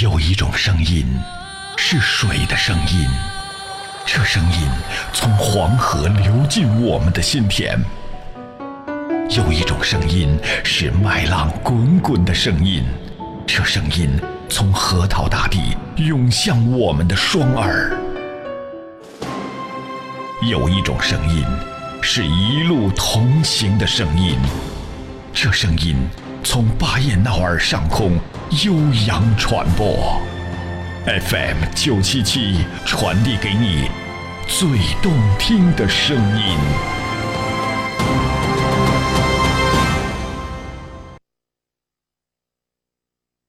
有一种声音，是水的声音，这声音从黄河流进我们的心田；有一种声音是麦浪滚滚的声音，这声音从河套大地涌向我们的双耳；有一种声音是一路同行的声音，这声音从巴彦淖尔上空。悠扬传播，FM 九七七传递给你最动听的声音。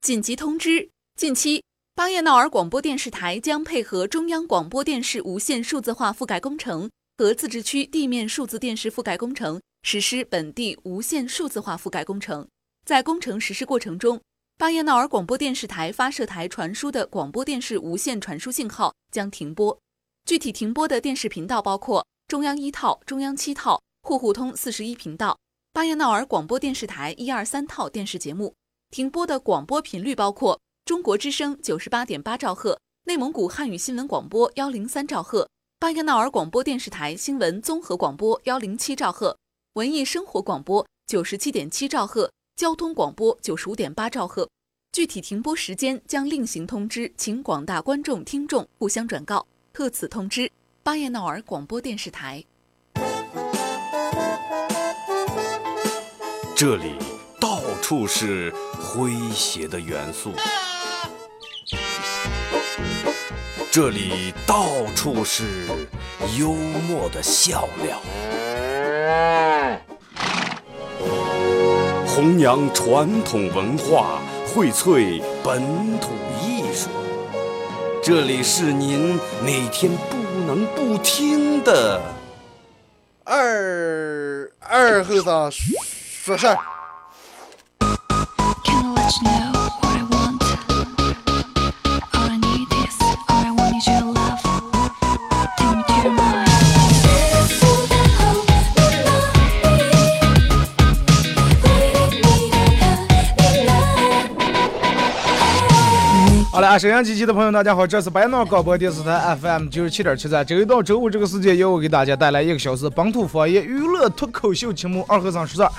紧急通知：近期，巴彦淖尔广播电视台将配合中央广播电视无线数字化覆盖工程和自治区地面数字电视覆盖工程，实施本地无线数字化覆盖工程。在工程实施过程中，巴彦淖尔广播电视台发射台传输的广播电视无线传输信号将停播。具体停播的电视频道包括中央一套、中央七套、户户通四十一频道、巴彦淖尔广播电视台一二三套电视节目。停播的广播频率包括中国之声九十八点八兆赫、内蒙古汉语新闻广播幺零三兆赫、巴彦淖尔广播电视台新闻综合广播幺零七兆赫、文艺生活广播九十七点七兆赫。交通广播九十五点八兆赫，具体停播时间将另行通知，请广大观众听众互相转告。特此通知，巴彦淖尔广播电视台。这里到处是诙谐的元素，这里到处是幽默的笑料。弘扬传统文化，荟萃本土艺术。这里是您每天不能不听的二二后生说事儿。沈阳机器的朋友，大家好，这是白闹广播电视台 FM 九十七点七，在周一到周五这个时间，由我给大家带来一个小时本土方言娱乐脱口秀节目《二和尚说事》。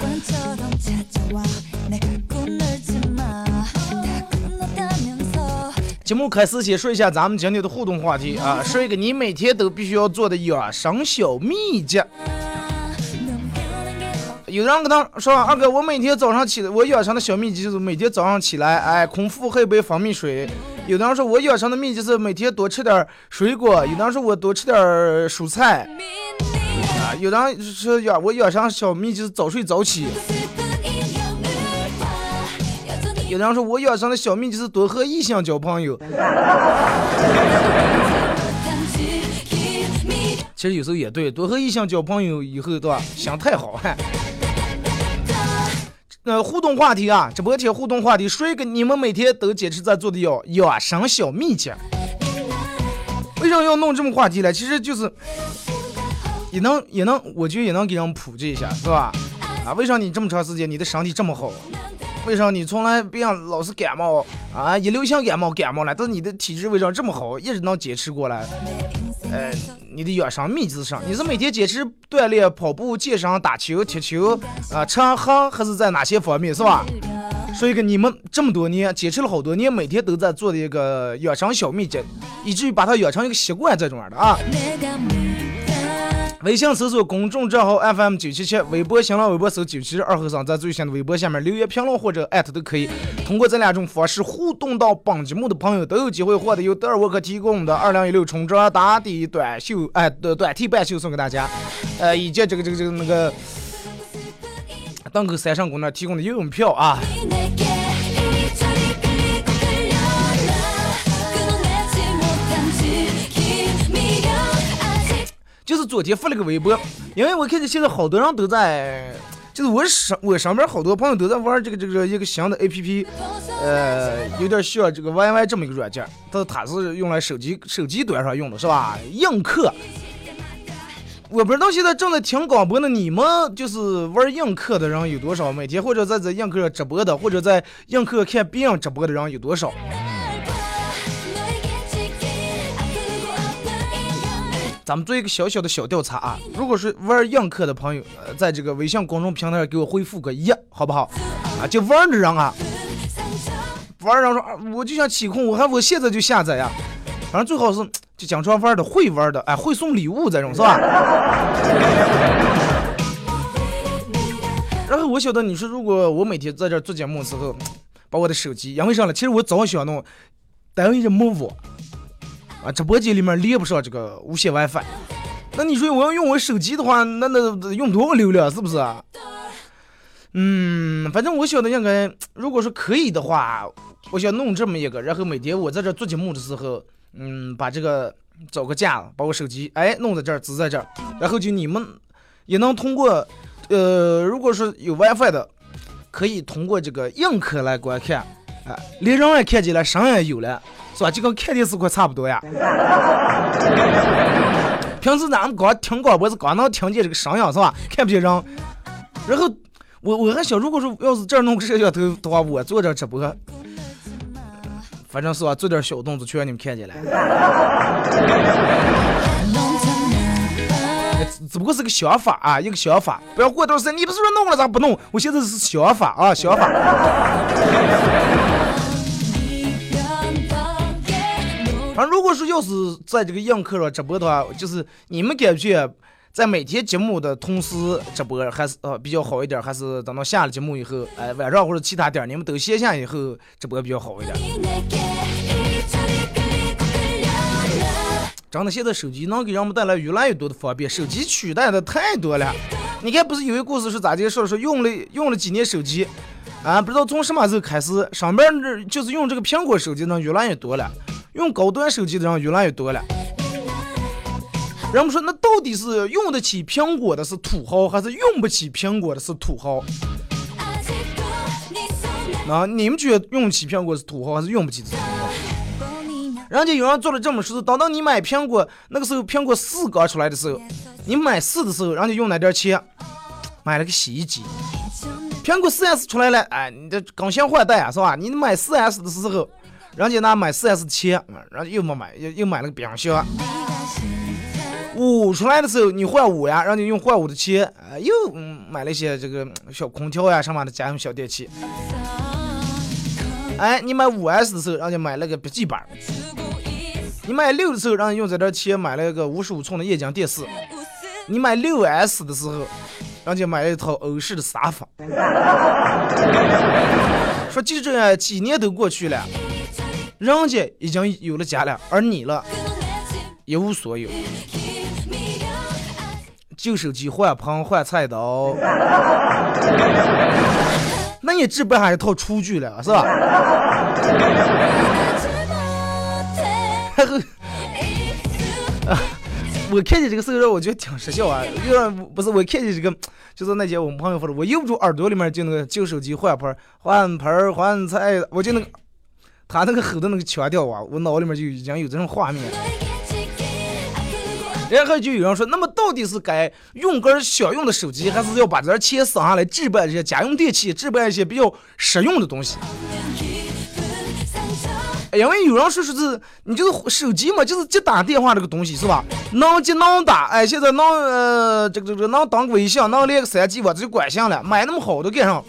节目开始先说一下咱们今天的互动话题啊，说一个你每天都必须要做的养生小秘籍。有人跟他说：“二哥，我每天早上起来，我养成的小秘籍就是每天早上起来，哎，空腹喝一杯蜂蜜水。”有的人说，我养成的秘籍是每天多吃点水果；有的人说我多吃点蔬菜；啊，有的人说养我养成小秘籍是早睡早起；有的人说我养成的小秘籍是多和异性交朋友。其实有时候也对，多和异性交朋友以后，对吧？心态好。呃，互动话题啊，直播间互动话题，说一个你们每天都坚持在做的养养生小秘籍。为什么要弄这么话题呢？其实就是也能也能，我觉得也能给人普及一下，是吧？啊，为啥你这么长时间你的身体这么好？为啥你从来别样老是感冒啊？一流行感冒感冒了，但是你的体质为啥这么好，一直能坚持过来？呃，你的养生秘籍是啥？你是每天坚持锻炼、跑步、健身、打球、踢球啊、吃喝，还是在哪些方面，是吧？说一个你们这么多年坚持了好多年，每天都在做的一个养生小秘籍，以至于把它养成一个习惯这种样的啊。微信搜索公众账号 FM 九七七，微博、新浪微博搜九七二和尚，在最新的微博下面留言评论或者艾特都可以。通过这两种方式互动到本节目的朋友，都有机会获得由德尔沃克提供的二零一六春装打底短袖，哎，短短 T 半袖送给大家。呃，以及这个这个这个那个档口山上公园提供的游泳票啊。就是昨天发了个微博，因为我看见现在好多人都在，就是我上我上边好多朋友都在玩这个这个一个新的 A P P，呃，有点像这个 Y Y 这么一个软件，但它是用来手机手机端上用的，是吧？映客，我不知道现在正在听广播的你们，就是玩映客的人有多少？每天或者在这映客直播的，或者在映客看别人直播的人有多少？咱们做一个小小的小调查啊，如果是玩映客的朋友，在这个微信公众平台上给我回复个一，好不好？啊，就玩的人啊，玩人说啊，我就想起空，我还我现在就下载呀，反正最好是就讲出玩的会玩的，哎，会送礼物这种是吧？然后我晓得你说，如果我每天在这做节目的时候，把我的手机，因为啥了？其实我早想弄，单位也没网，啊，直播间里面连不上这个无线 WiFi。那你说我要用我手机的话，那那用多少流量？是不是？嗯，反正我晓得应该，如果说可以的话，我想弄这么一个，然后每天我在这做节目的时候，嗯，把这个找个架，把我手机哎弄在这儿，支在这儿，然后就你们也能通过。呃，如果说有 WiFi 的，可以通过这个映客来观看，啊，连人也看见了，声也有了，是吧？就跟看电视快差不多呀。平时咱们光听广播是光能听见这个声音，是吧？看不见人。然后我我还想，如果说要是这儿弄个摄像头的话，我做这直播，反正是吧，做点小动作，全让你们看见了。只不过是个想法啊，一个想法，不要过段时间。你不是说弄了咋不弄？我现在是想法啊，想法。反正如果说要是在这个映客上直播的话，就是你们感觉在每天节目的同时直播还是呃比较好一点，还是等到下了节目以后，哎晚上或者其他点儿你们都歇下以后直播比较好一点。真的，现在手机能给人们带来越来越多的方便，手机取代的太多了。你看，不是有一故事是咋介绍？说用了用了几年手机，啊，不知道从什么时候开始，上边这就是用这个苹果手机的越来越多了，用高端手机的人越来越多了。人们说，那到底是用得起苹果的是土豪，还是用不起苹果的是土豪？那你们觉得用起苹果是土豪，还是用不起的是土豪？人家有人做了这么说，等到你买苹果那个时候，苹果四刚出来的时候，你买四的时候，人家用那点钱买了个洗衣机。苹果四 S 出来了，哎，你这更新换代啊，是吧？你买四 S 的时候，人家拿买四 S 的钱，然后又没买，又又买了个冰箱。五出来的时候，你换五呀，让你用换五的钱，哎，又买了一些这个小空调呀什么的家用小电器。哎，你买五 S 的时候，人家买了个笔记本。你买六的时候，让你用这点钱买了一个五十五寸的液晶电视。你买六 S 的时候，人家买了一套欧式的沙发。说就这，几年都过去了，人家已经有了家了，而你了，一无所有。旧手机换盆换菜刀，那你置办还一套厨具了，是吧？然后，啊，我看见这个事让，我觉得挺实效啊。又不是我看见这个，就是那天我们朋友说的，我用不住耳朵里面就那个旧手机换盆换盆换菜，我就那个他那个吼的那个腔调啊，我脑里面就已经有这种画面。然后就有人说，那么到底是该用根小用的手机，还是要把这钱省下来置办一些家用电器，置办一些比较实用的东西？因为有人说说是，你就是手机嘛，就是接打电话这个东西是吧？能接能打，哎，现在能呃，这个这个能当微信，能连个三 G 我这就管闲了，买那么好都干上。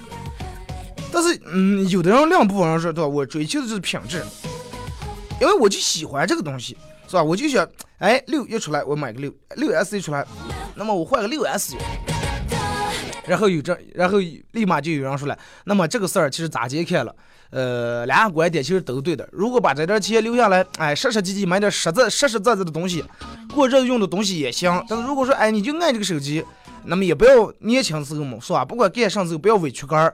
但是，嗯，有的人两部分人说，对吧？我追求的就是品质，因为我就喜欢这个东西，是吧？我就想，哎，六一出来我买个六六 S 一出来，那么我换个六 S。然后有这，然后立马就有人说了，那么这个事儿其实咋解开了？呃，两个观点其实都对的。如果把这点钱留下来，哎，实实际际买点实在、实实在在的东西，过日子用的东西也行。但是如果说，哎，你就爱这个手机，那么也不要年轻时候嘛，是吧？不管干啥时候，不要委屈肝儿，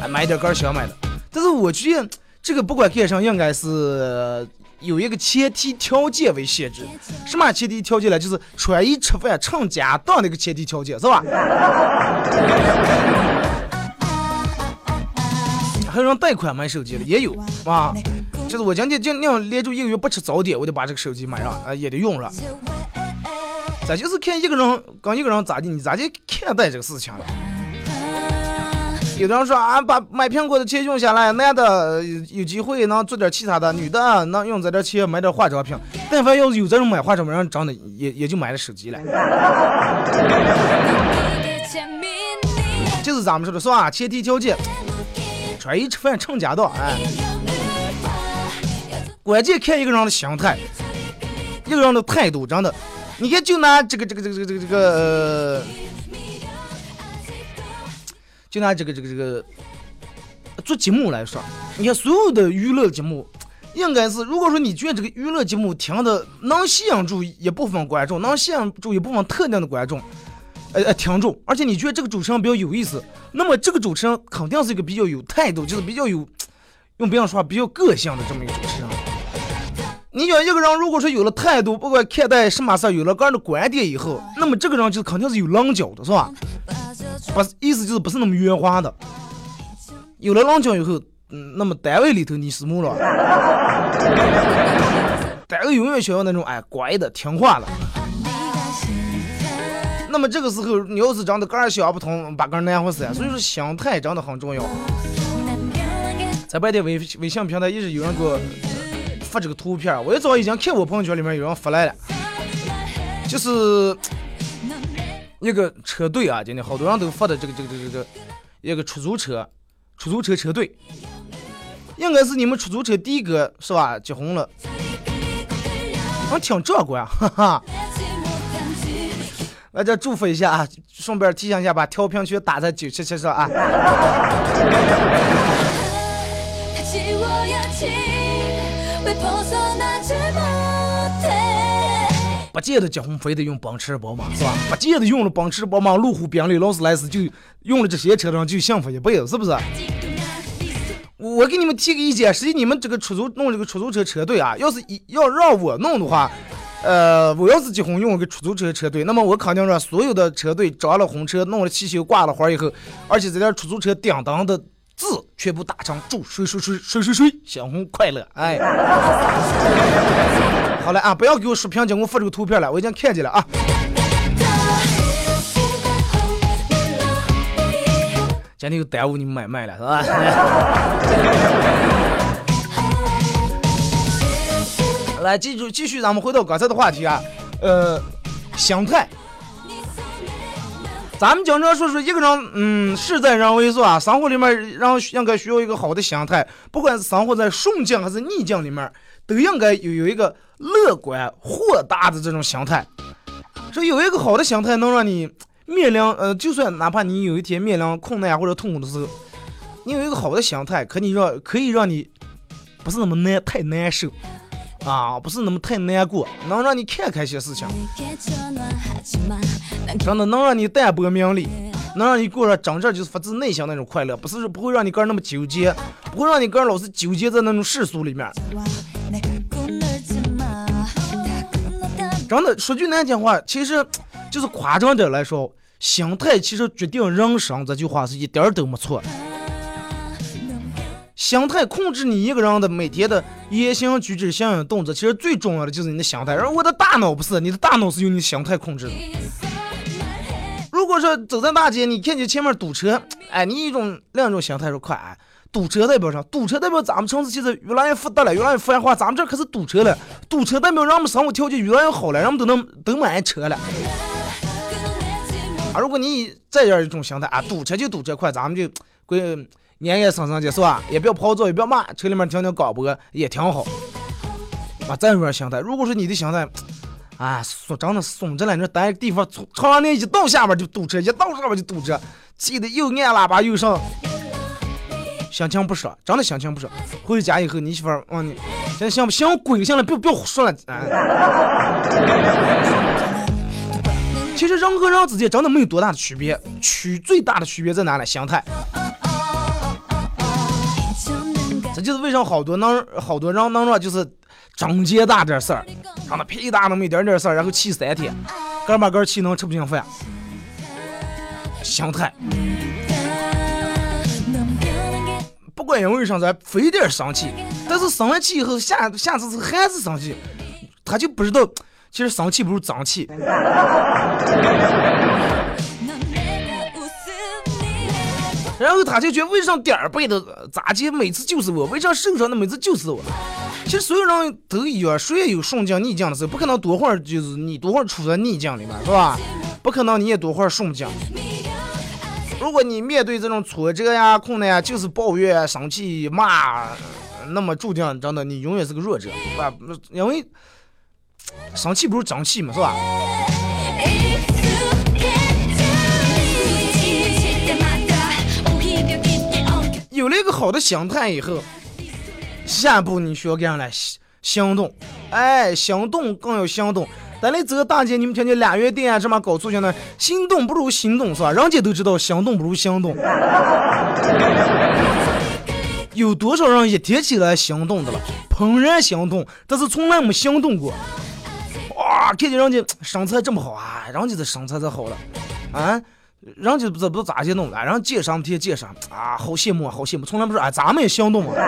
哎，买点肝儿想买的。但是我觉得这个不管干啥，应该是有一个前提条件为限制。什么前提条件呢？就是穿衣吃饭成家当那个前提条件，是吧？还有人贷款买手机的也有啊，就是我今天尽量连住一个月不吃早点，我就把这个手机买上啊，也得用上。咱就是看一个人跟一个人咋的，你咋就看待这个事情了？有的人说啊，把买苹果的钱用下来，男的有机会能做点其他的，女的能用这点钱买点化妆品。但凡要是有这种买化妆品，人长得也也就买了手机了。就是咱们说的，是吧？前提条件，穿衣吃饭成家道，哎。关键看一个人的心态，一个人的态度，真的。你看，就拿这个这个这个这个这个。就拿这个这个这个做节目来说，你看所有的娱乐节目，应该是如果说你觉得这个娱乐节目听的能吸引住一部分观众，能吸引住一部分特定的观众，呃呃听众，而且你觉得这个主持人比较有意思，那么这个主持人肯定是一个比较有态度，就是比较有用别人说话比较个性的这么一个主持人。你讲一个人如果说有了态度，不管看待什么事儿有了个人的观点以后，那么这个人就肯定是有棱角的，是吧？不是，意思就是不是那么圆滑的。有了棱角以后，嗯，那么单位里头你什么了？单位永远需要那种哎乖的、听话的。那么这个时候，你要是长得个人想不通，把个人难活死。所以说，心态真的很重要。在白天微微信平台一直有人给我发这个图片，我一早已经看我朋友圈里面有人发来了，就是。一个车队啊，今天好多人都发的这个这个这个这个一个出租车，出租车车队，应该是你们出租车第一个是吧？结婚了，我挺壮观，哈哈。大家祝福一下啊，顺便提醒一下，把调频区打在九七七上啊。不见得结婚非得用奔驰宝马是吧？不见得用了奔驰宝马、路虎、宾利、劳斯莱斯就用了这些车上就幸福一辈子，是不是？我给你们提个意见，实际你们这个出租弄这个出租车车队啊，要是要让我弄的话，呃，我要是结婚用个出租车车队，那么我肯定让所有的车队装了红车，弄了汽修，挂了花以后，而且这点出租车顶灯的字全部打上，祝谁谁谁谁谁谁小红快乐，哎。好了啊，不要给我视频，给我发这个图片了，我已经看见了啊。今天又耽误你们买卖了，是吧？来，继续继续，咱们回到刚才的话题啊，呃，心态。咱们经常说说一个人，嗯，事在人为是吧？生活里面人应该需要一个好的心态，不管是生活在顺境还是逆境里面。都应该有有一个乐观豁达的这种心态，说有一个好的心态能让你面临呃，就算哪怕你有一天面临困难或者痛苦的时候，你有一个好的心态，可以让可以让你不是那么难太难受啊，不是那么太难过，能让你看开些事情，真的能让你淡泊名利，能让你过上真正就是发自内心那种快乐，不是说不会让你个人那么纠结，不会让你个人老是纠结在那种世俗里面。真的说句难听话，其实就是夸张点来说，心态其实决定人生。这句话是一点都没错。心态控制你一个人的每天的言行举止、行为动作，其实最重要的就是你的心态。而我的大脑不是，你的大脑是由你心态控制的。如果说走在大街，你看见前面堵车，哎，你一种另一种心态说快。堵车代表啥？堵车代表咱们城市现在越来越发达了，越来越繁华。咱们这可是堵车了。堵车代表人们生活条件越来越好了，人们都能都买车了。啊，如果你以这样一种心态啊，堵车就堵车快，咱们就归年年生生的是吧？也不要跑走，也不要骂，车里面听听广播也挺好。啊，这样心态。如果说你的心态，啊，说真的松着了，你说待地方从长安一到下面就堵车，一到上面就堵车，气得又按喇叭又上。心情不爽，真的心情不爽。回家以后，你媳妇问你，现在行不行？滚下来，不要不要说了。其实人和人之间真的没有多大的区别，区最大的区别在哪里？心态。就是为啥好多能好多人能说就是整件大点事儿，让他屁大那么一点点事儿，然后气三天，哥把哥气能吃不进饭。心态。不管因为啥子，非得生气，但是生完气以后，下下次是还是生气，他就不知道，其实生气不如脏气。然后他就觉得为啥点儿背的咋接每次就是我，为啥受伤的每次就是我？其实所有人都一样，谁也有顺境逆境的时候，不可能多会儿就是你多会儿处在逆境里面，是吧？不可能你也多会儿顺境。如果你面对这种挫折呀、困难呀，就是抱怨、生气、骂，那么注定真的你永远是个弱者，是吧？因为生气不是争气嘛，是吧？有了一个好的心态以后，下一步你需要干啥来？行动，哎，行动更要行动。咱那这个大姐，你们听见俩月店啊，这么搞促销呢？心动不如行动，是吧？人家都知道，行动不如行动。有多少人一提起来行动的了？怦然心动，但是从来没行动过。哇，看见人家身材这么好啊，人家的身材才好了，啊，人家不知道不知道咋去弄的，然后介绍贴介绍啊，好羡慕啊，好羡慕，从来不说哎，咱们也行动啊。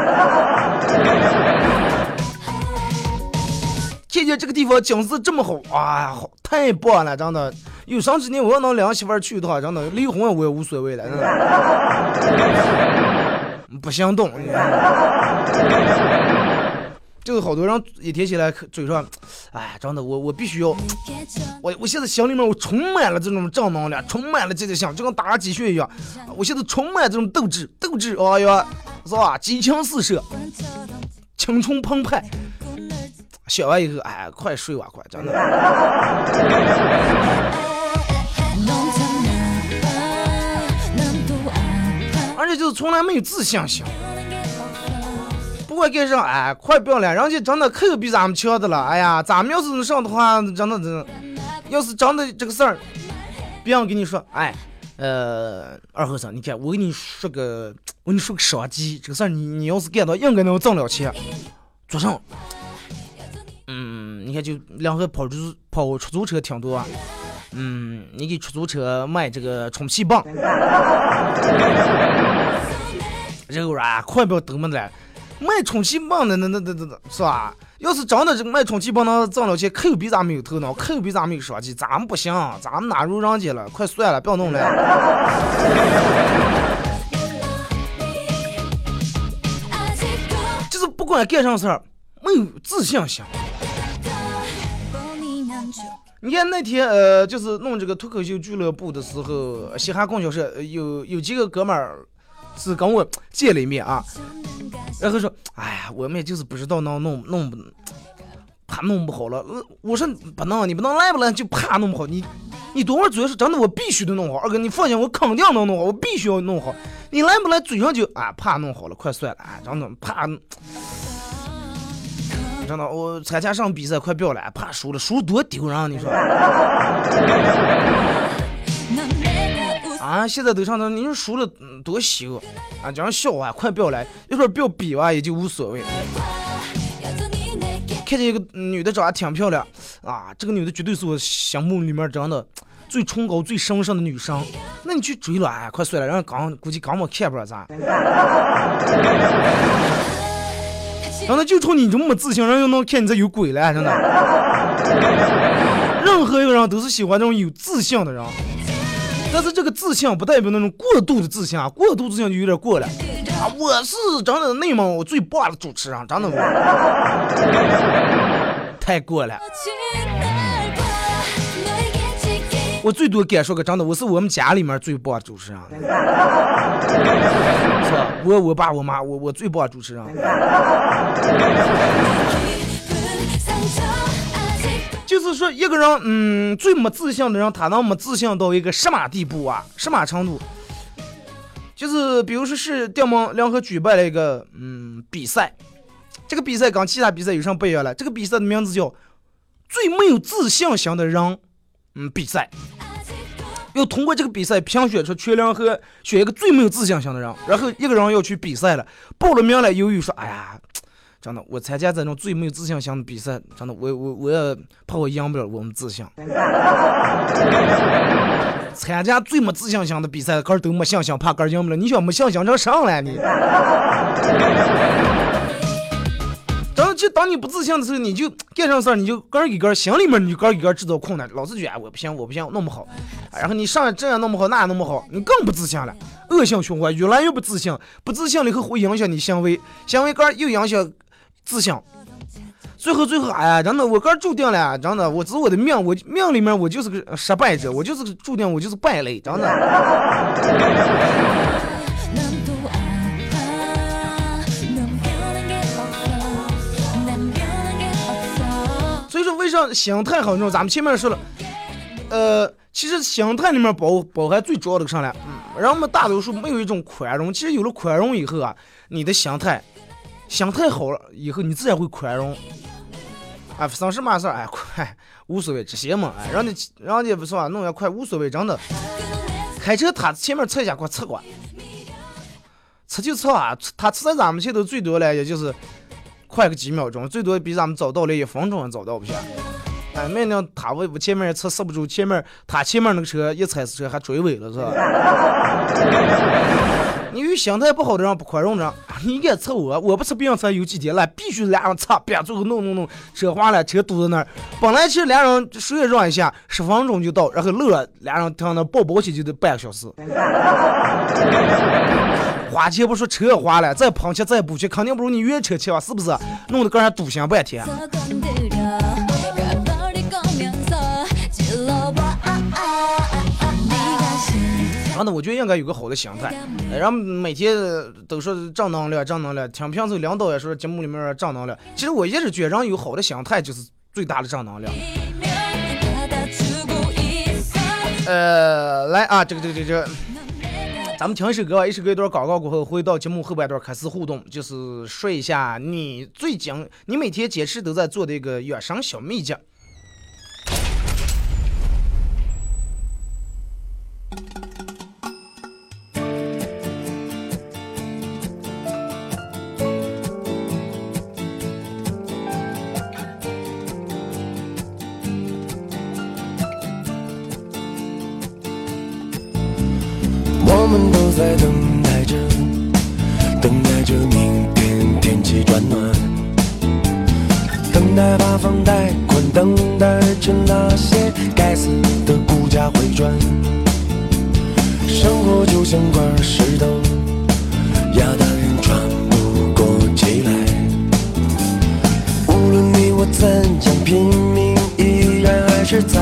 看见这个地方景色这么好，啊，好太棒了，真的。有生之年我要能领媳妇儿去的话，真的离婚我也无所谓了，真的。不想动，就是好多人一提起来嘴上，哎，真的，我我必须要，我我现在心里面我充满了这种正能量，充满了这个想，就跟打了鸡血一样。我现在充满这种斗志，斗志，哎呀，是吧？激情四射，青春澎湃。写完以后，哎，快睡吧，快，真的。而且就是从来没有自信心，不管干啥，哎，快不要了，人家真的可比咱们强的了。哎呀，咱们要是上的话，真的真，要是真的这个事儿，别人跟你说，哎，呃，二和尚，你看我跟你说个，我跟你说个商机，这个事儿你你要是干到，应该能挣了钱，做上。嗯，你看，就两个跑出跑出租车挺多，嗯，你给出租车卖这个充气棒，然后啊，快不要等么的了，卖充气棒的那那那那那是吧？要是真的这个卖充气棒能挣了钱，可比咱们有头脑，可比咱们有商机，咱们不行，咱们哪如人家了？快算了，不要弄了。就是不管干啥事儿，没有自信心。你看那天，呃，就是弄这个脱口秀俱乐部的时候，嘻哈供销社有有几个哥们儿是跟我见了一面啊，然后说，哎呀，我们也就是不知道能弄弄不，怕弄不好了。我说不能，你不能来不来，就怕弄不好。你你多会儿主要是真的，我必须得弄好。二哥，你放心，我肯定能弄好，我必须要弄好。你来不来，嘴上就啊怕弄好了，快算了啊，真的怕。真的，我参加上比赛快不要了，怕输了，输多丢人，你说？啊，现在都上那，你说输了多羞啊！这样笑话快不要来，一会儿不要比完也就无所谓。看见一个女的长得挺漂亮啊，这个女的绝对是我心目里面真的最崇高、最神圣的女生。那你去追了，哎，快算了，人家刚估计刚没看不着咱。真的就冲你这么自信，人又能看你这有鬼了，真的。任何一个人都是喜欢这种有自信的人，但是这个自信不代表那种过度的自信啊，过度自信就有点过了。啊，我是真的内蒙我最棒的主持人，真的我太过了。我最多敢说个真的，我是我们家里面最棒的主持人，是吧？我我爸我妈，我我最棒的主持人。是说，一个人，嗯，最没自信的人，他能没自信到一个什么地步啊？什么程度？就是比如说是电门联合举办了一个嗯比赛，这个比赛跟其他比赛有什么不一样了？这个比赛的名字叫最没有自信型的人。嗯，比赛要通过这个比赛评选出全联合选一个最没有自信心的人，然后一个人要去比赛了，报了名了，犹豫说：“哎呀，真的，我参加这种最没有自信心的比赛，真的，我我我也怕我赢不了我们自信。参加最没自信心的比赛，哥都没信心，怕哥赢不了。你想没信心成啥了你？真的就当你不自信的时候，你就干上事儿，你就个儿给个儿心里面你就个儿给个儿制造困难，老是觉得我不行，我不行，弄不好。然后你上这样弄不好，那样弄不好，你更不自信了，恶性循环，越来越不自信，不自信了以后会影响你行为，行为个人又影响自信。最后，最后，哎呀，真的，我哥注定了，真的，我是我的命，我命里面我就是个失败者，我就是注定，我就是败类，真的。所以说，为啥心态很重要？咱们前面说了，呃，其实心态里面包包含最主要的啥呢？嗯，人们大多数没有一种宽容，其实有了宽容以后啊，你的心态，心态好了以后，你自然会宽容。啊，发生什么事儿？哎，快，无所谓，这些嘛，哎，让你，人家不是啊？弄也快，无所谓，真的。开车他前面测一下，快测过，测就测啊，他测在咱们前头最多了，也就是快个几秒钟，最多比咱们早到了一分钟早到不行。哎，明天他我我前面测刹不住，前面他前面那个车一踩死车还追尾了，是吧？你有心态不好的人不宽容着，你敢测我？我不测别人测有几天了，必须俩人测，别最后弄弄弄车坏了，车堵在那儿。本来其实俩人谁也让一下，十分钟就到，然后漏了，俩人停那抱抱起就得半个小时。花钱不说车坏了，再碰去再补去，肯定不如你原车强，是不是？弄得个人堵心半天。真的，我觉得应该有个好的心态。然后每天都说正能量，正能量。听平时领导也说节目里面正能量。其实我一直觉得，人有好的心态就是最大的正能量。呃，来啊，这个这个这个，咱们听一首歌，一首歌一段广告过后，回到节目后半段开始互动，就是说一下你最近你每天坚持都在做的一个养生小秘籍。回转。生活就像块石头，压得人喘不过气来。无论你我怎样拼命，依然还是在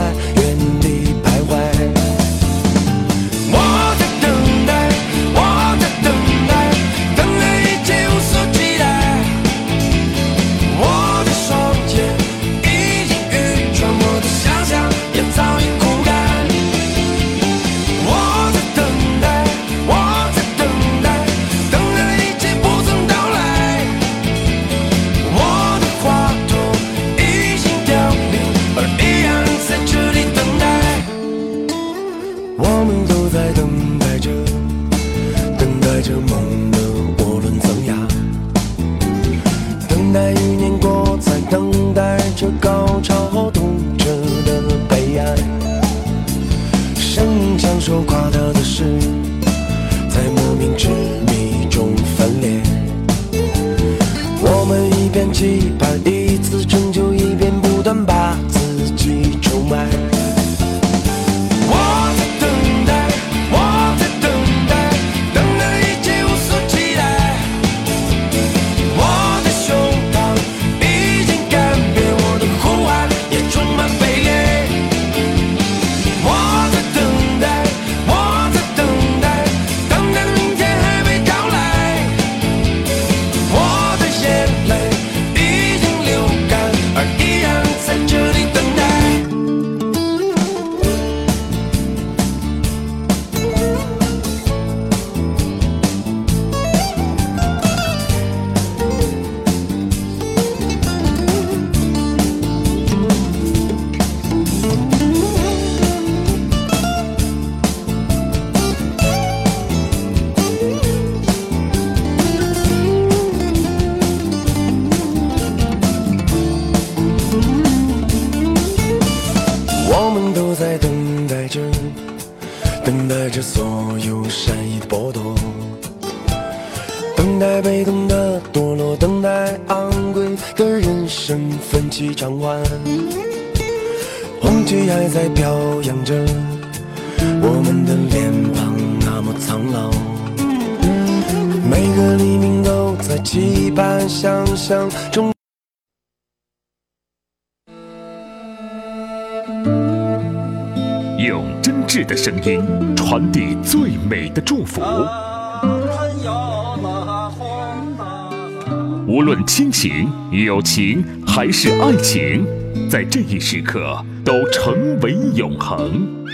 友情还是爱情，在这一时刻都成为永恒。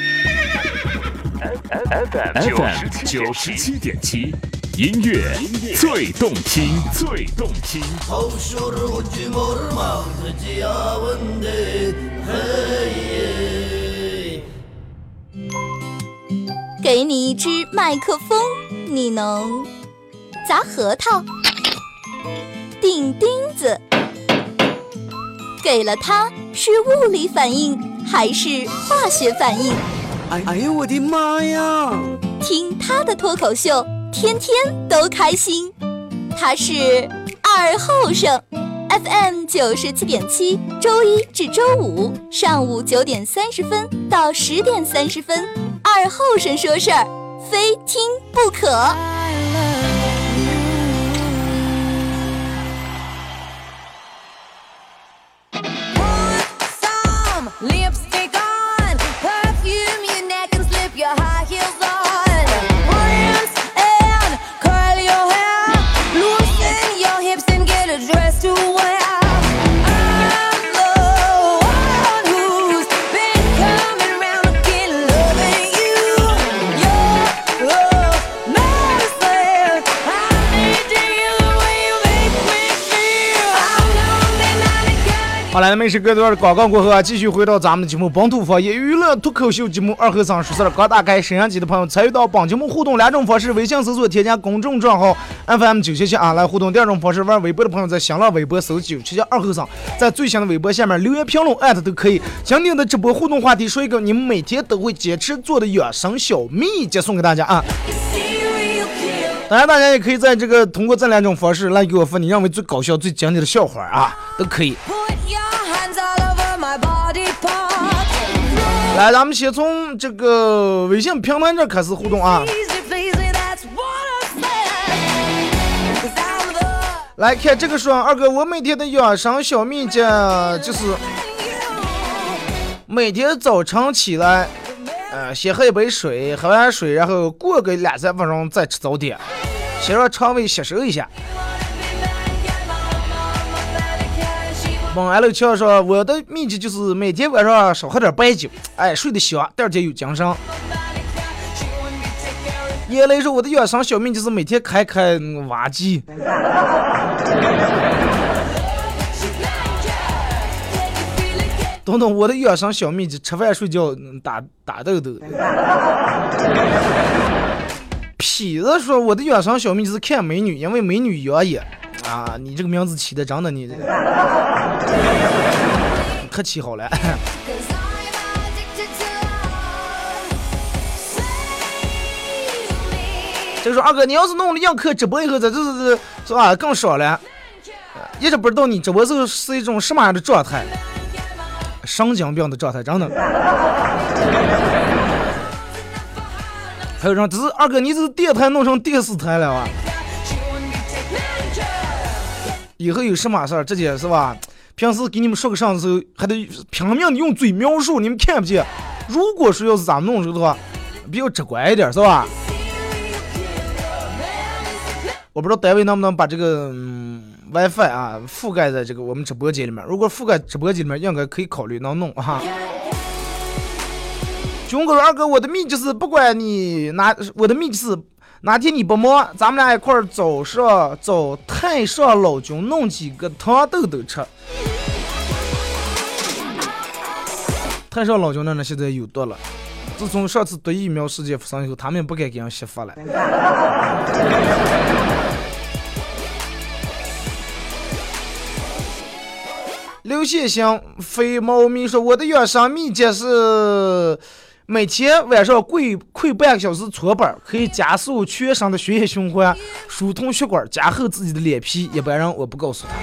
FM 九十七点七，音乐最动听，最动听。给你一支麦克风，你能砸核桃、钉钉子。给了他，是物理反应还是化学反应？哎哎呦我的妈呀！听他的脱口秀，天天都开心。他是二后生，FM 九十七点七，周一至周五上午九点三十分到十点三十分，二后生说事儿，非听不可。好了，那么是隔段广告过后啊，继续回到咱们的节目《本土方言娱乐脱口秀》节目二和尚说事儿。刚打开摄像机的朋友，参与到本节目互动两种方式：微信搜索添加公众账号 FM 九七七啊来互动；第二种方式，玩微博的朋友在新浪微博搜九七七二和尚，在最新的微博下面留言评论艾特都可以。今天的直播互动话题说一个你们每天都会坚持做的养生小秘诀，送给大家啊！当然，大家也可以在这个通过这两种方式来给我发你认为最搞笑、最经典的笑话啊，都可以。来，咱们先从这个微信平台这开始互动啊。来看这个说，二哥，我每天的养生小秘诀就是每天早晨起来，呃，先喝一杯水，喝完水，然后过个两三分钟再吃早点，先让肠胃吸收一下。蒙 L 乔说，我的秘籍就是每天晚上少喝点白酒，哎，睡得香，第二天有精神。叶雷说，我的养生小秘就是每天开开挖机。等等，我的养生小秘籍：吃饭、睡觉、打打豆豆。痞子说：“我的养生小秘籍是看美女，因为美女养眼。”啊，你这个名字起的真的你，可起好了。就 说二哥，你要是弄了映客直播以后，这这这这是吧更爽了。一直不知道你直播时候是一种什么样的状态，神经病的状态，真的。还有人，这是二哥，你这是电台弄成电视台了啊！以后有什么事儿，直接是吧？平时给你们说个啥的时候，还得拼命的用嘴描述，你们看不见。如果说要是咱们弄的话，比较直观一点，是吧？我不知道单位能不能把这个、嗯、WiFi 啊覆盖在这个我们直播间里面。如果覆盖直播间里面，应该可以考虑能弄啊。军哥：“二哥，我的秘籍是不管你哪，我的秘籍是哪天你不忙，咱们俩一块儿早上找太上老君弄几个糖豆豆吃。太上老君那呢现在有毒了，自从上次毒疫苗事件发生以后，他们不敢给人吸发了。”刘先生肥猫咪说：“我的养生秘诀是每天晚上跪跪半个小时搓板，可以加速全身的血液循环，疏通血管，加厚自己的脸皮。一般人我不告诉他。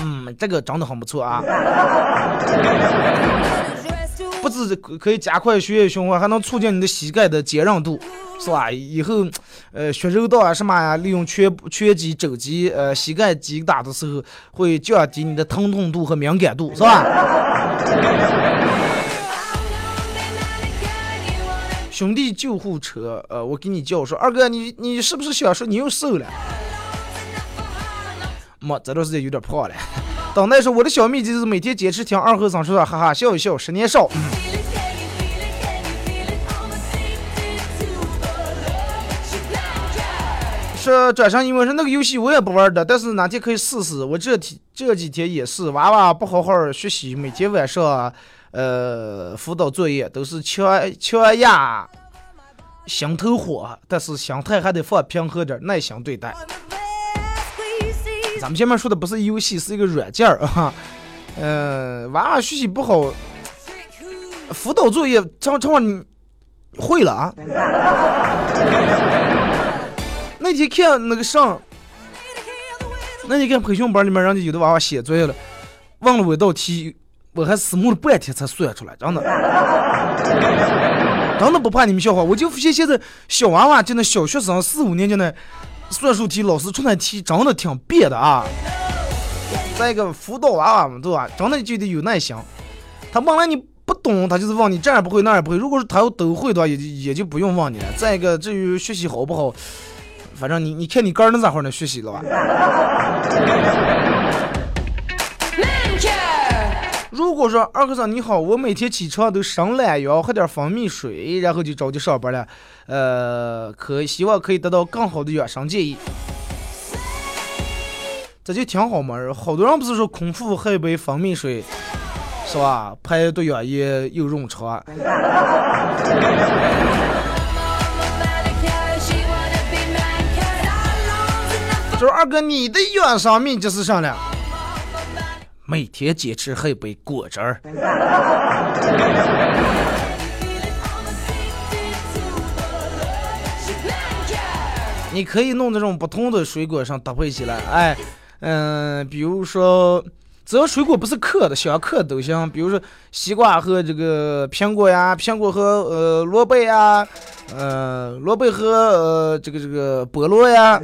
嗯，这个真的很不错啊。不止可以加快血液循环，还能促进你的膝盖的坚韧度，是吧？以后，呃，学柔道啊什么呀，利用拳拳击、肘击、呃膝盖击打的时候，会降低你的疼痛度和敏感度，是吧？兄弟救护车，呃，我给你叫，我说二哥，你你是不是想说你又瘦了？没，这段时间有点胖了。等待说我的小秘籍就是每天坚持听二和尚说的，哈哈笑一笑，十年少。说转身一问说那个游戏我也不玩的，但是哪天可以试试。我这天这几天也是，娃娃不好好学习，每天晚上呃辅导作业都是强强压心头火，但是心态还得放平和点，耐心对待。咱们前面说的不是游戏，是一个软件儿啊。嗯、娃娃学习不好，辅导作业常常你会了啊。那天看那个上，那天看培训班里面，人家有的娃娃写作业了，忘了我一道题，我还思慕了半天才算出来，真的。真的不怕你们笑话，我就发现现在小娃娃就那小学生四五年级那算术题，老师出那题真的挺别的啊。再一个辅导娃娃们，对吧？真的就得有耐心。他问了你不懂，他就是问你这儿不会那儿也不会。如果是他要都会的话，也就也就不用问你了。再一个，至于学习好不好，反正你你看你个人咋会儿能学习了吧？如果说二和尚你好，我每天起床都伸懒腰，喝点蜂蜜水，然后就着急上班了。呃，可希望可以得到更好的养生建议。这就挺好嘛，好多人不是说空腹喝一杯蜂蜜水，是吧？排毒养颜又润肠。就是 二哥，你的养生秘籍是啥呢？每天坚持喝一杯果汁儿。你可以弄这种不同的水果上搭配起来，哎，嗯、比如说，只要水果不是嗑的，想嗑都行。比如说西瓜和这个苹果呀，苹果和呃萝卜呀，呃萝卜和呃这个这个菠萝呀，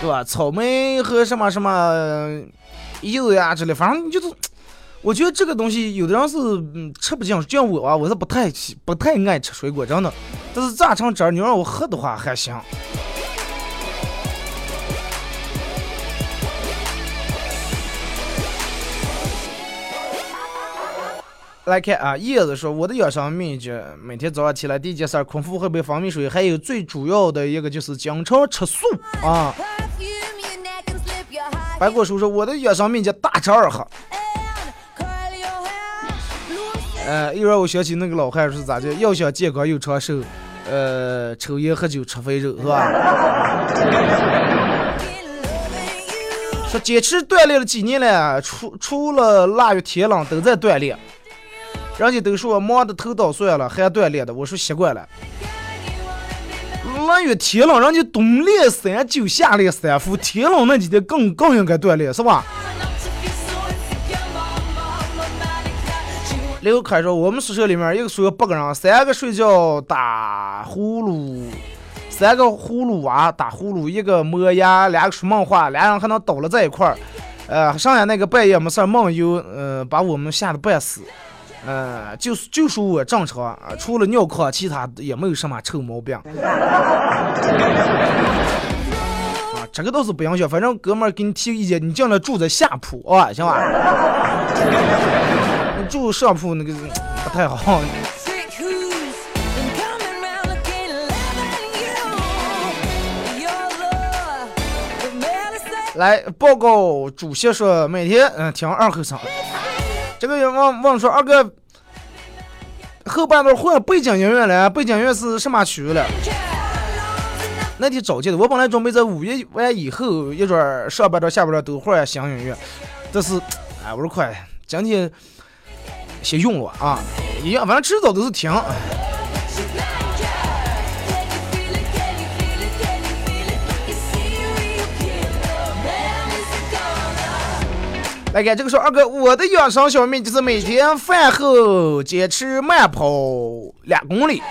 对吧？草莓和什么什么柚子呀之类，反正就是。我觉得这个东西有的人是嗯吃不进，就像我啊，我是不太喜不太爱吃水果，真的。但是榨成汁儿，你让我喝的话还行。来看啊，叶子说我的养生秘诀，每天早上起来第一件事，空腹喝杯蜂蜜水，还有最主要的一个就是经常吃素啊。白果叔说我的养生秘诀大吃二喝。呃，一会儿我想起那个老汉是咋的，要想健康又长寿，呃，抽烟喝酒吃肥肉是吧？说坚持锻炼了几年了，除除了腊月天冷都在锻炼。人家都说忙的头倒算了，还锻炼的，我说习惯了。关于天冷，人家冬练三九，夏练三伏，天冷那几天更更应该锻炼，是吧？刘凯说：“我们宿舍里面一个宿舍八个人，三个睡觉打呼噜，三个呼噜娃打呼噜，一个磨牙，两个说梦话，俩人还能倒了在一块儿。呃，剩下那个半夜没事梦游，呃，把我们吓得半死。呃，就就说我正常，啊除了尿炕，其他也没有什么臭毛病。啊，这个倒是不影响，反正哥们儿给你提个意见，你尽量住在下铺啊，行吧？你住上铺那个不太好。来报告主席说，每天嗯听二和尚。这个人问问说二哥，后半段换背景音乐了，背景音乐是什么曲了？那天找见的，我本来准备在五月完以后一段上半段下半段都换新音乐，但是哎我说快，今天先用了啊，一样反正迟早都是停。来看这个说二哥，我的养生小秘就是每天饭后坚持慢跑两公里。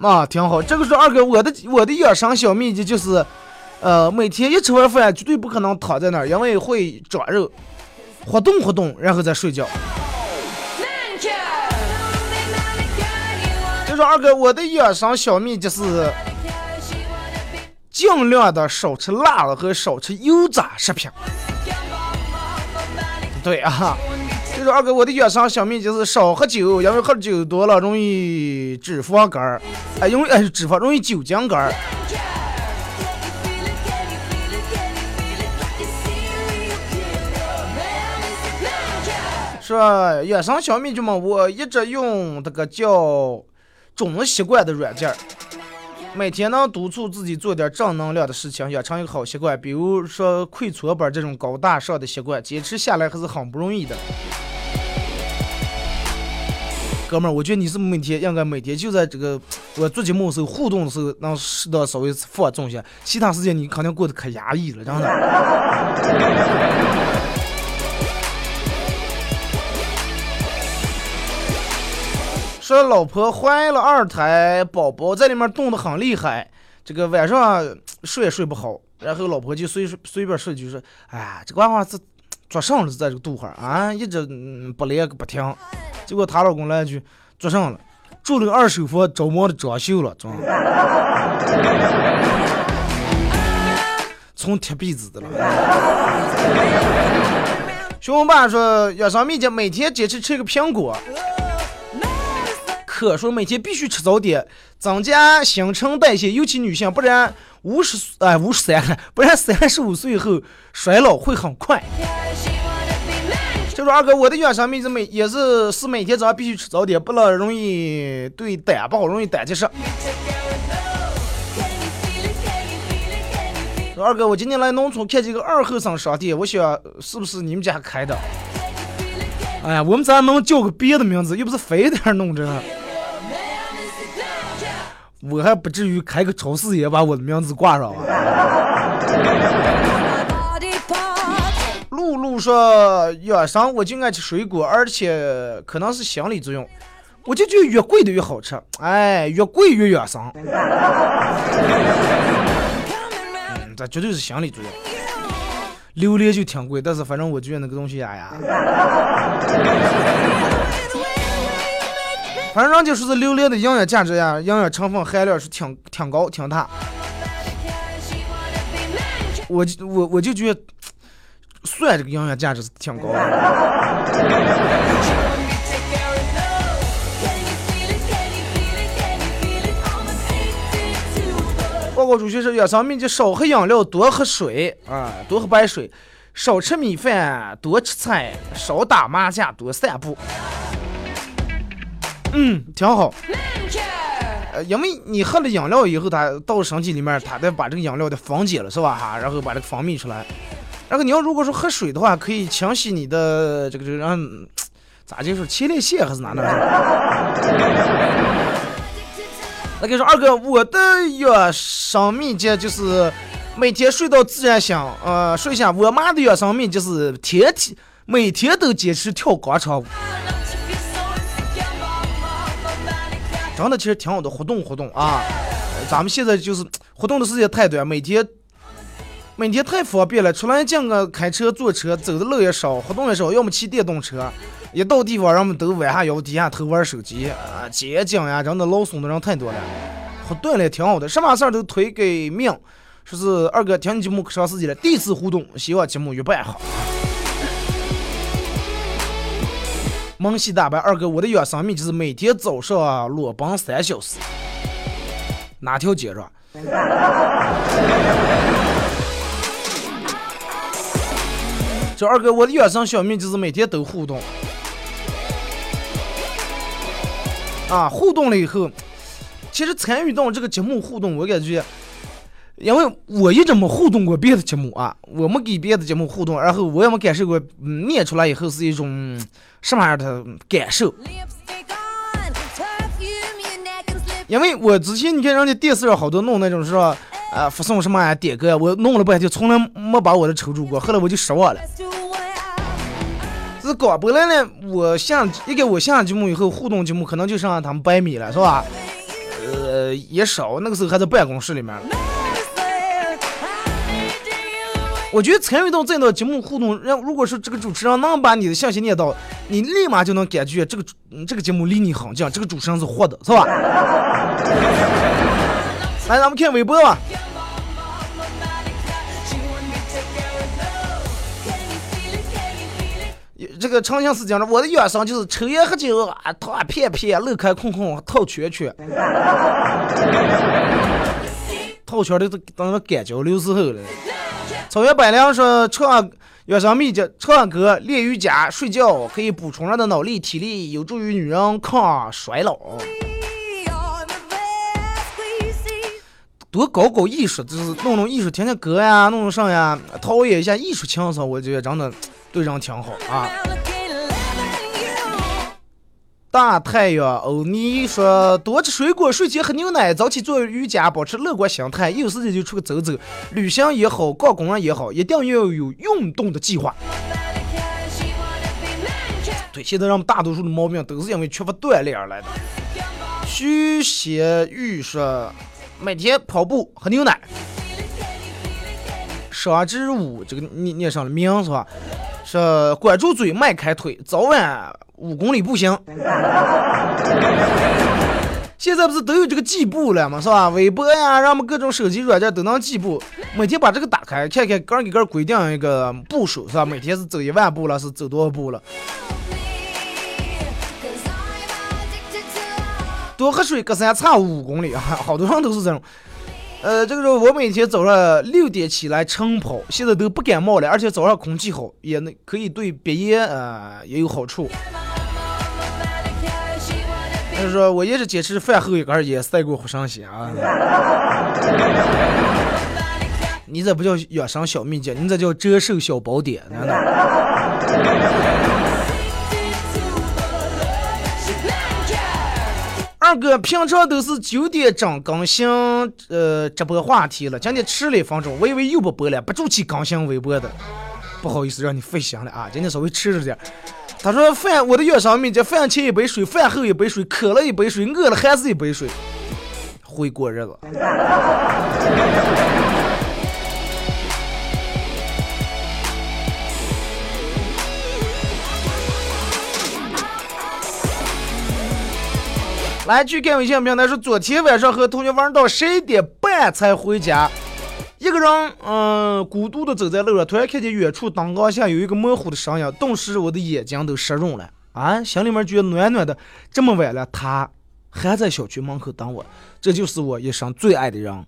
啊，挺好。这个说二哥，我的我的养生小秘籍就是，呃，每天一吃完饭绝对不可能躺在那儿，因为会长肉，活动活动，然后再睡觉。就说二哥，我的养生小秘就是尽量的少吃辣的和少吃油炸食品。对啊，就说二哥，我的养生小秘就是少喝酒，因为喝酒多了容易脂肪肝儿，哎，容易哎脂肪容易酒精肝儿。说养生小秘诀嘛，我一直用这个叫“种习惯”的软件儿，每天能督促自己做点正能量的事情，养成一个好习惯。比如说跪搓板这种高大上的习惯，坚持下来还是很不容易的。哥们儿，我觉得你是每天应该每天就在这个我做节目的时候互动的时候，能适当稍微放纵一下，其他时间你肯定过得可压抑了，真的。说老婆怀了二胎，宝宝在里面冻得很厉害，这个晚上睡也睡不好，然后老婆就随随便说就说，哎呀，这个娃娃这做上了在这个肚儿啊，一直嗯不来个不停，结果她老公来一句做上了，住了个二手房，着忙的装修了，装，从贴壁纸的了。熊我爸说，养生秘诀每天坚持吃一个苹果。可说每天必须吃早点，增加新陈代谢，尤其女性，不然五十哎五十三了，不然三十五岁以后衰老会很快。就说二哥，我的养生秘诀每也是是每天早上必须吃早点，不然容易对胆不好，容易胆结石。二哥，我今天来农村看见个二后生商店，我想是不是你们家开的？哎呀，我们咋能叫个别的名字，又不是非得弄这个。我还不至于开个超市也把我的名字挂上啊。露露说养生我就爱吃水果，而且可能是心理作用，我就觉得越贵的越好吃，哎，越贵越养生。嗯，这绝对是心理作用。榴莲就挺贵，但是反正我觉得那个东西，哎呀。反正人家说是榴莲的营养价值呀，营养成分含量是挺挺高挺大。我我我就觉得，蒜这个营养价值是挺高的。报告主席是养生秘籍：少喝饮料，多喝水啊，多喝白水，少吃米饭，多吃菜，少打麻将，多散步。嗯，挺好。呃，因为你喝了饮料以后，它到身体里面，它得把这个饮料的分解了，是吧？哈，然后把这个分泌出来。然后你要如果说喝水的话，可以清洗你的这个这个让咋就是前列腺还是哪哪？那跟你说，二哥，我的养生秘诀就是每天睡到自然醒，呃，睡下。我妈的养生秘诀就是天天每天都坚持跳广场舞。真的其实挺好的，活动活动啊！咱们现在就是活动的时间太短，每天每天太方便了，出来见个开车、坐车，走的路也少，活动也少，要么骑电动车，一到地方人们都弯下腰、低下头玩手机啊，街景呀，真的老怂的人太多了。活锻炼挺好的，什么事都推给命。说是二哥听你节目可长时间了，第一次互动，希望节目越办越好。萌系大白二哥，我的养生秘就是每天早上裸奔三小时，哪条街上？这二哥，我的养生小秘就是每天都互动。啊，互动了以后，其实参与到这个节目互动，我感觉，因为我一直没互动过别的节目啊，我没给别的节目互动，然后我也没感受过，嗯，念出来以后是一种什么样的感受。因为我之前你看人家电视上好多弄那种是吧，啊，发送什么呀点歌，我弄了半天，从来没把我的抽住过，后来我就失望了。这广播来呢，我下一个我下节目以后，互动节目可能就剩下他们百米了，是吧？呃，也少，那个时候还在办公室里面。我觉得参与到这档节目互动，让如果说这个主持人能把你的信息念到，你立马就能感觉这个这个节目离你很近，这个主持人是活的，是吧？来，咱们看微博吧。这个长相思讲了，我的养生就是抽烟喝酒啊，套片片，乐开空空，套圈圈。套圈的都当个干交流时候了。草原百灵说唱养生秘籍：唱歌、练瑜伽、睡觉可以补充人的脑力、体力，有助于女人抗衰老。多搞搞艺术，就是弄弄艺术，听听歌呀，弄弄啥呀，陶冶一下艺术情操，我觉得真的对人挺好啊。大太阳欧尼说：多吃水果，睡前喝牛奶，早起做瑜伽，保持乐观心态。有时间就出去走走，旅行也好，逛公园也好，一定要有运动的计划。对，现在人们大多数的毛病都是因为缺乏锻炼而来的。徐写玉说：每天跑步，喝牛奶。双之舞这个念念上了名是吧？是管住嘴，迈开腿，早晚五公里步行。现在不是都有这个计步了吗？是吧？微博呀，让我们各种手机软件都能计步。每天把这个打开，看看个给个规定一个步数是吧？每天是走一万步了，是走多少步了？多喝水，隔三差五公里啊！好多人都是这种。呃，这个时候我每天早上六点起来晨跑，现在都不感冒了，而且早上空气好，也能可以对鼻炎呃也有好处。就是说我一直坚持饭后一根烟，赛过活神仙啊！你这不叫养生小秘籍，你这叫折寿小宝典，难道？二哥平常都是九点整更新，呃，直播话题了。今天迟了一分钟，我以为又不播了，不住气更新微博的，不好意思让你费心了啊。今天稍微迟了点。他说饭，我的养生秘籍：饭前一杯水，饭后一杯水，渴了一杯水，饿了还是一杯水，会过日子。来，去看微信平台说，昨天晚上和同学玩到十一点半才回家，一个人，嗯，孤独的走在路上，突然看见远处灯光下有一个模糊的身影，顿时我的眼睛都湿润了，啊，心里面觉得暖暖的。这么晚了，他还在小区门口等我，这就是我一生最爱的人，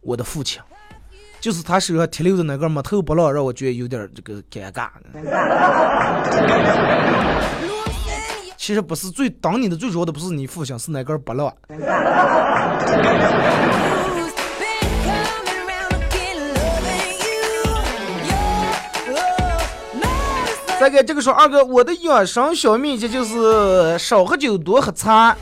我的父亲，就是他手上提溜的那个木头拨浪，让我觉得有点这个尴尬。其实不是最等你的最主要的不是你父亲，是那根拨浪。再给这个说二哥，我的养生小秘籍就是少喝酒，多喝茶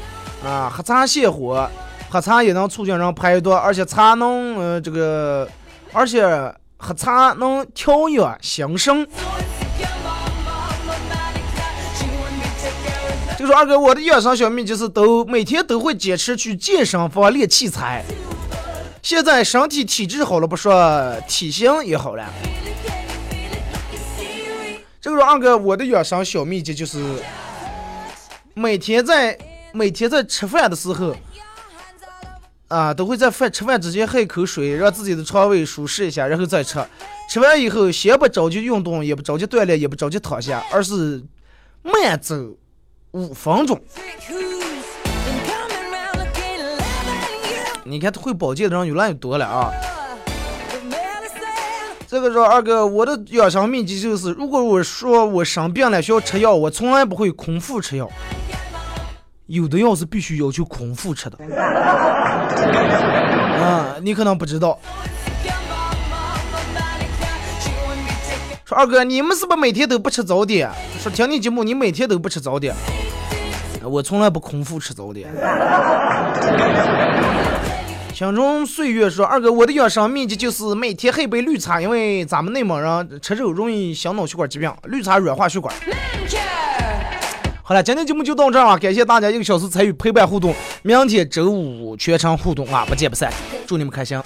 啊，喝茶泻火，喝茶也能促进人排毒，而且茶能呃这个，而且喝茶能调养心神。就说二哥，我的养生小秘籍是都每天都会坚持去健身房练器材。现在身体体质好了不说，体型也好了。这个说二哥，我的养生小秘籍就是每天在每天在吃饭的时候啊，都会在饭吃饭之前喝一口水，让自己的肠胃舒适一下，然后再吃。吃完以后，先不着急运动，也不着急锻炼，也不着急躺下，而是慢走。五分钟，你看会保健的人越来越多了啊！这个说二哥，我的养生秘籍就是，如果我说我生病了需要吃药，我从来不会空腹吃药。有的药是必须要求空腹吃的。啊，你可能不知道。说二哥，你们是不是每天都不吃早点？说听你节目，你每天都不吃早点。我从来不空腹吃早点。青春岁月说：“二哥，我的养生秘籍就是每天喝一杯绿茶，因为咱们内蒙人吃肉容易心脑血管疾病，绿茶软化血管。”好了，今天节目就到这儿啊！感谢大家一个小时参与陪伴互动，明天周五全程互动啊，不见不散，祝你们开心。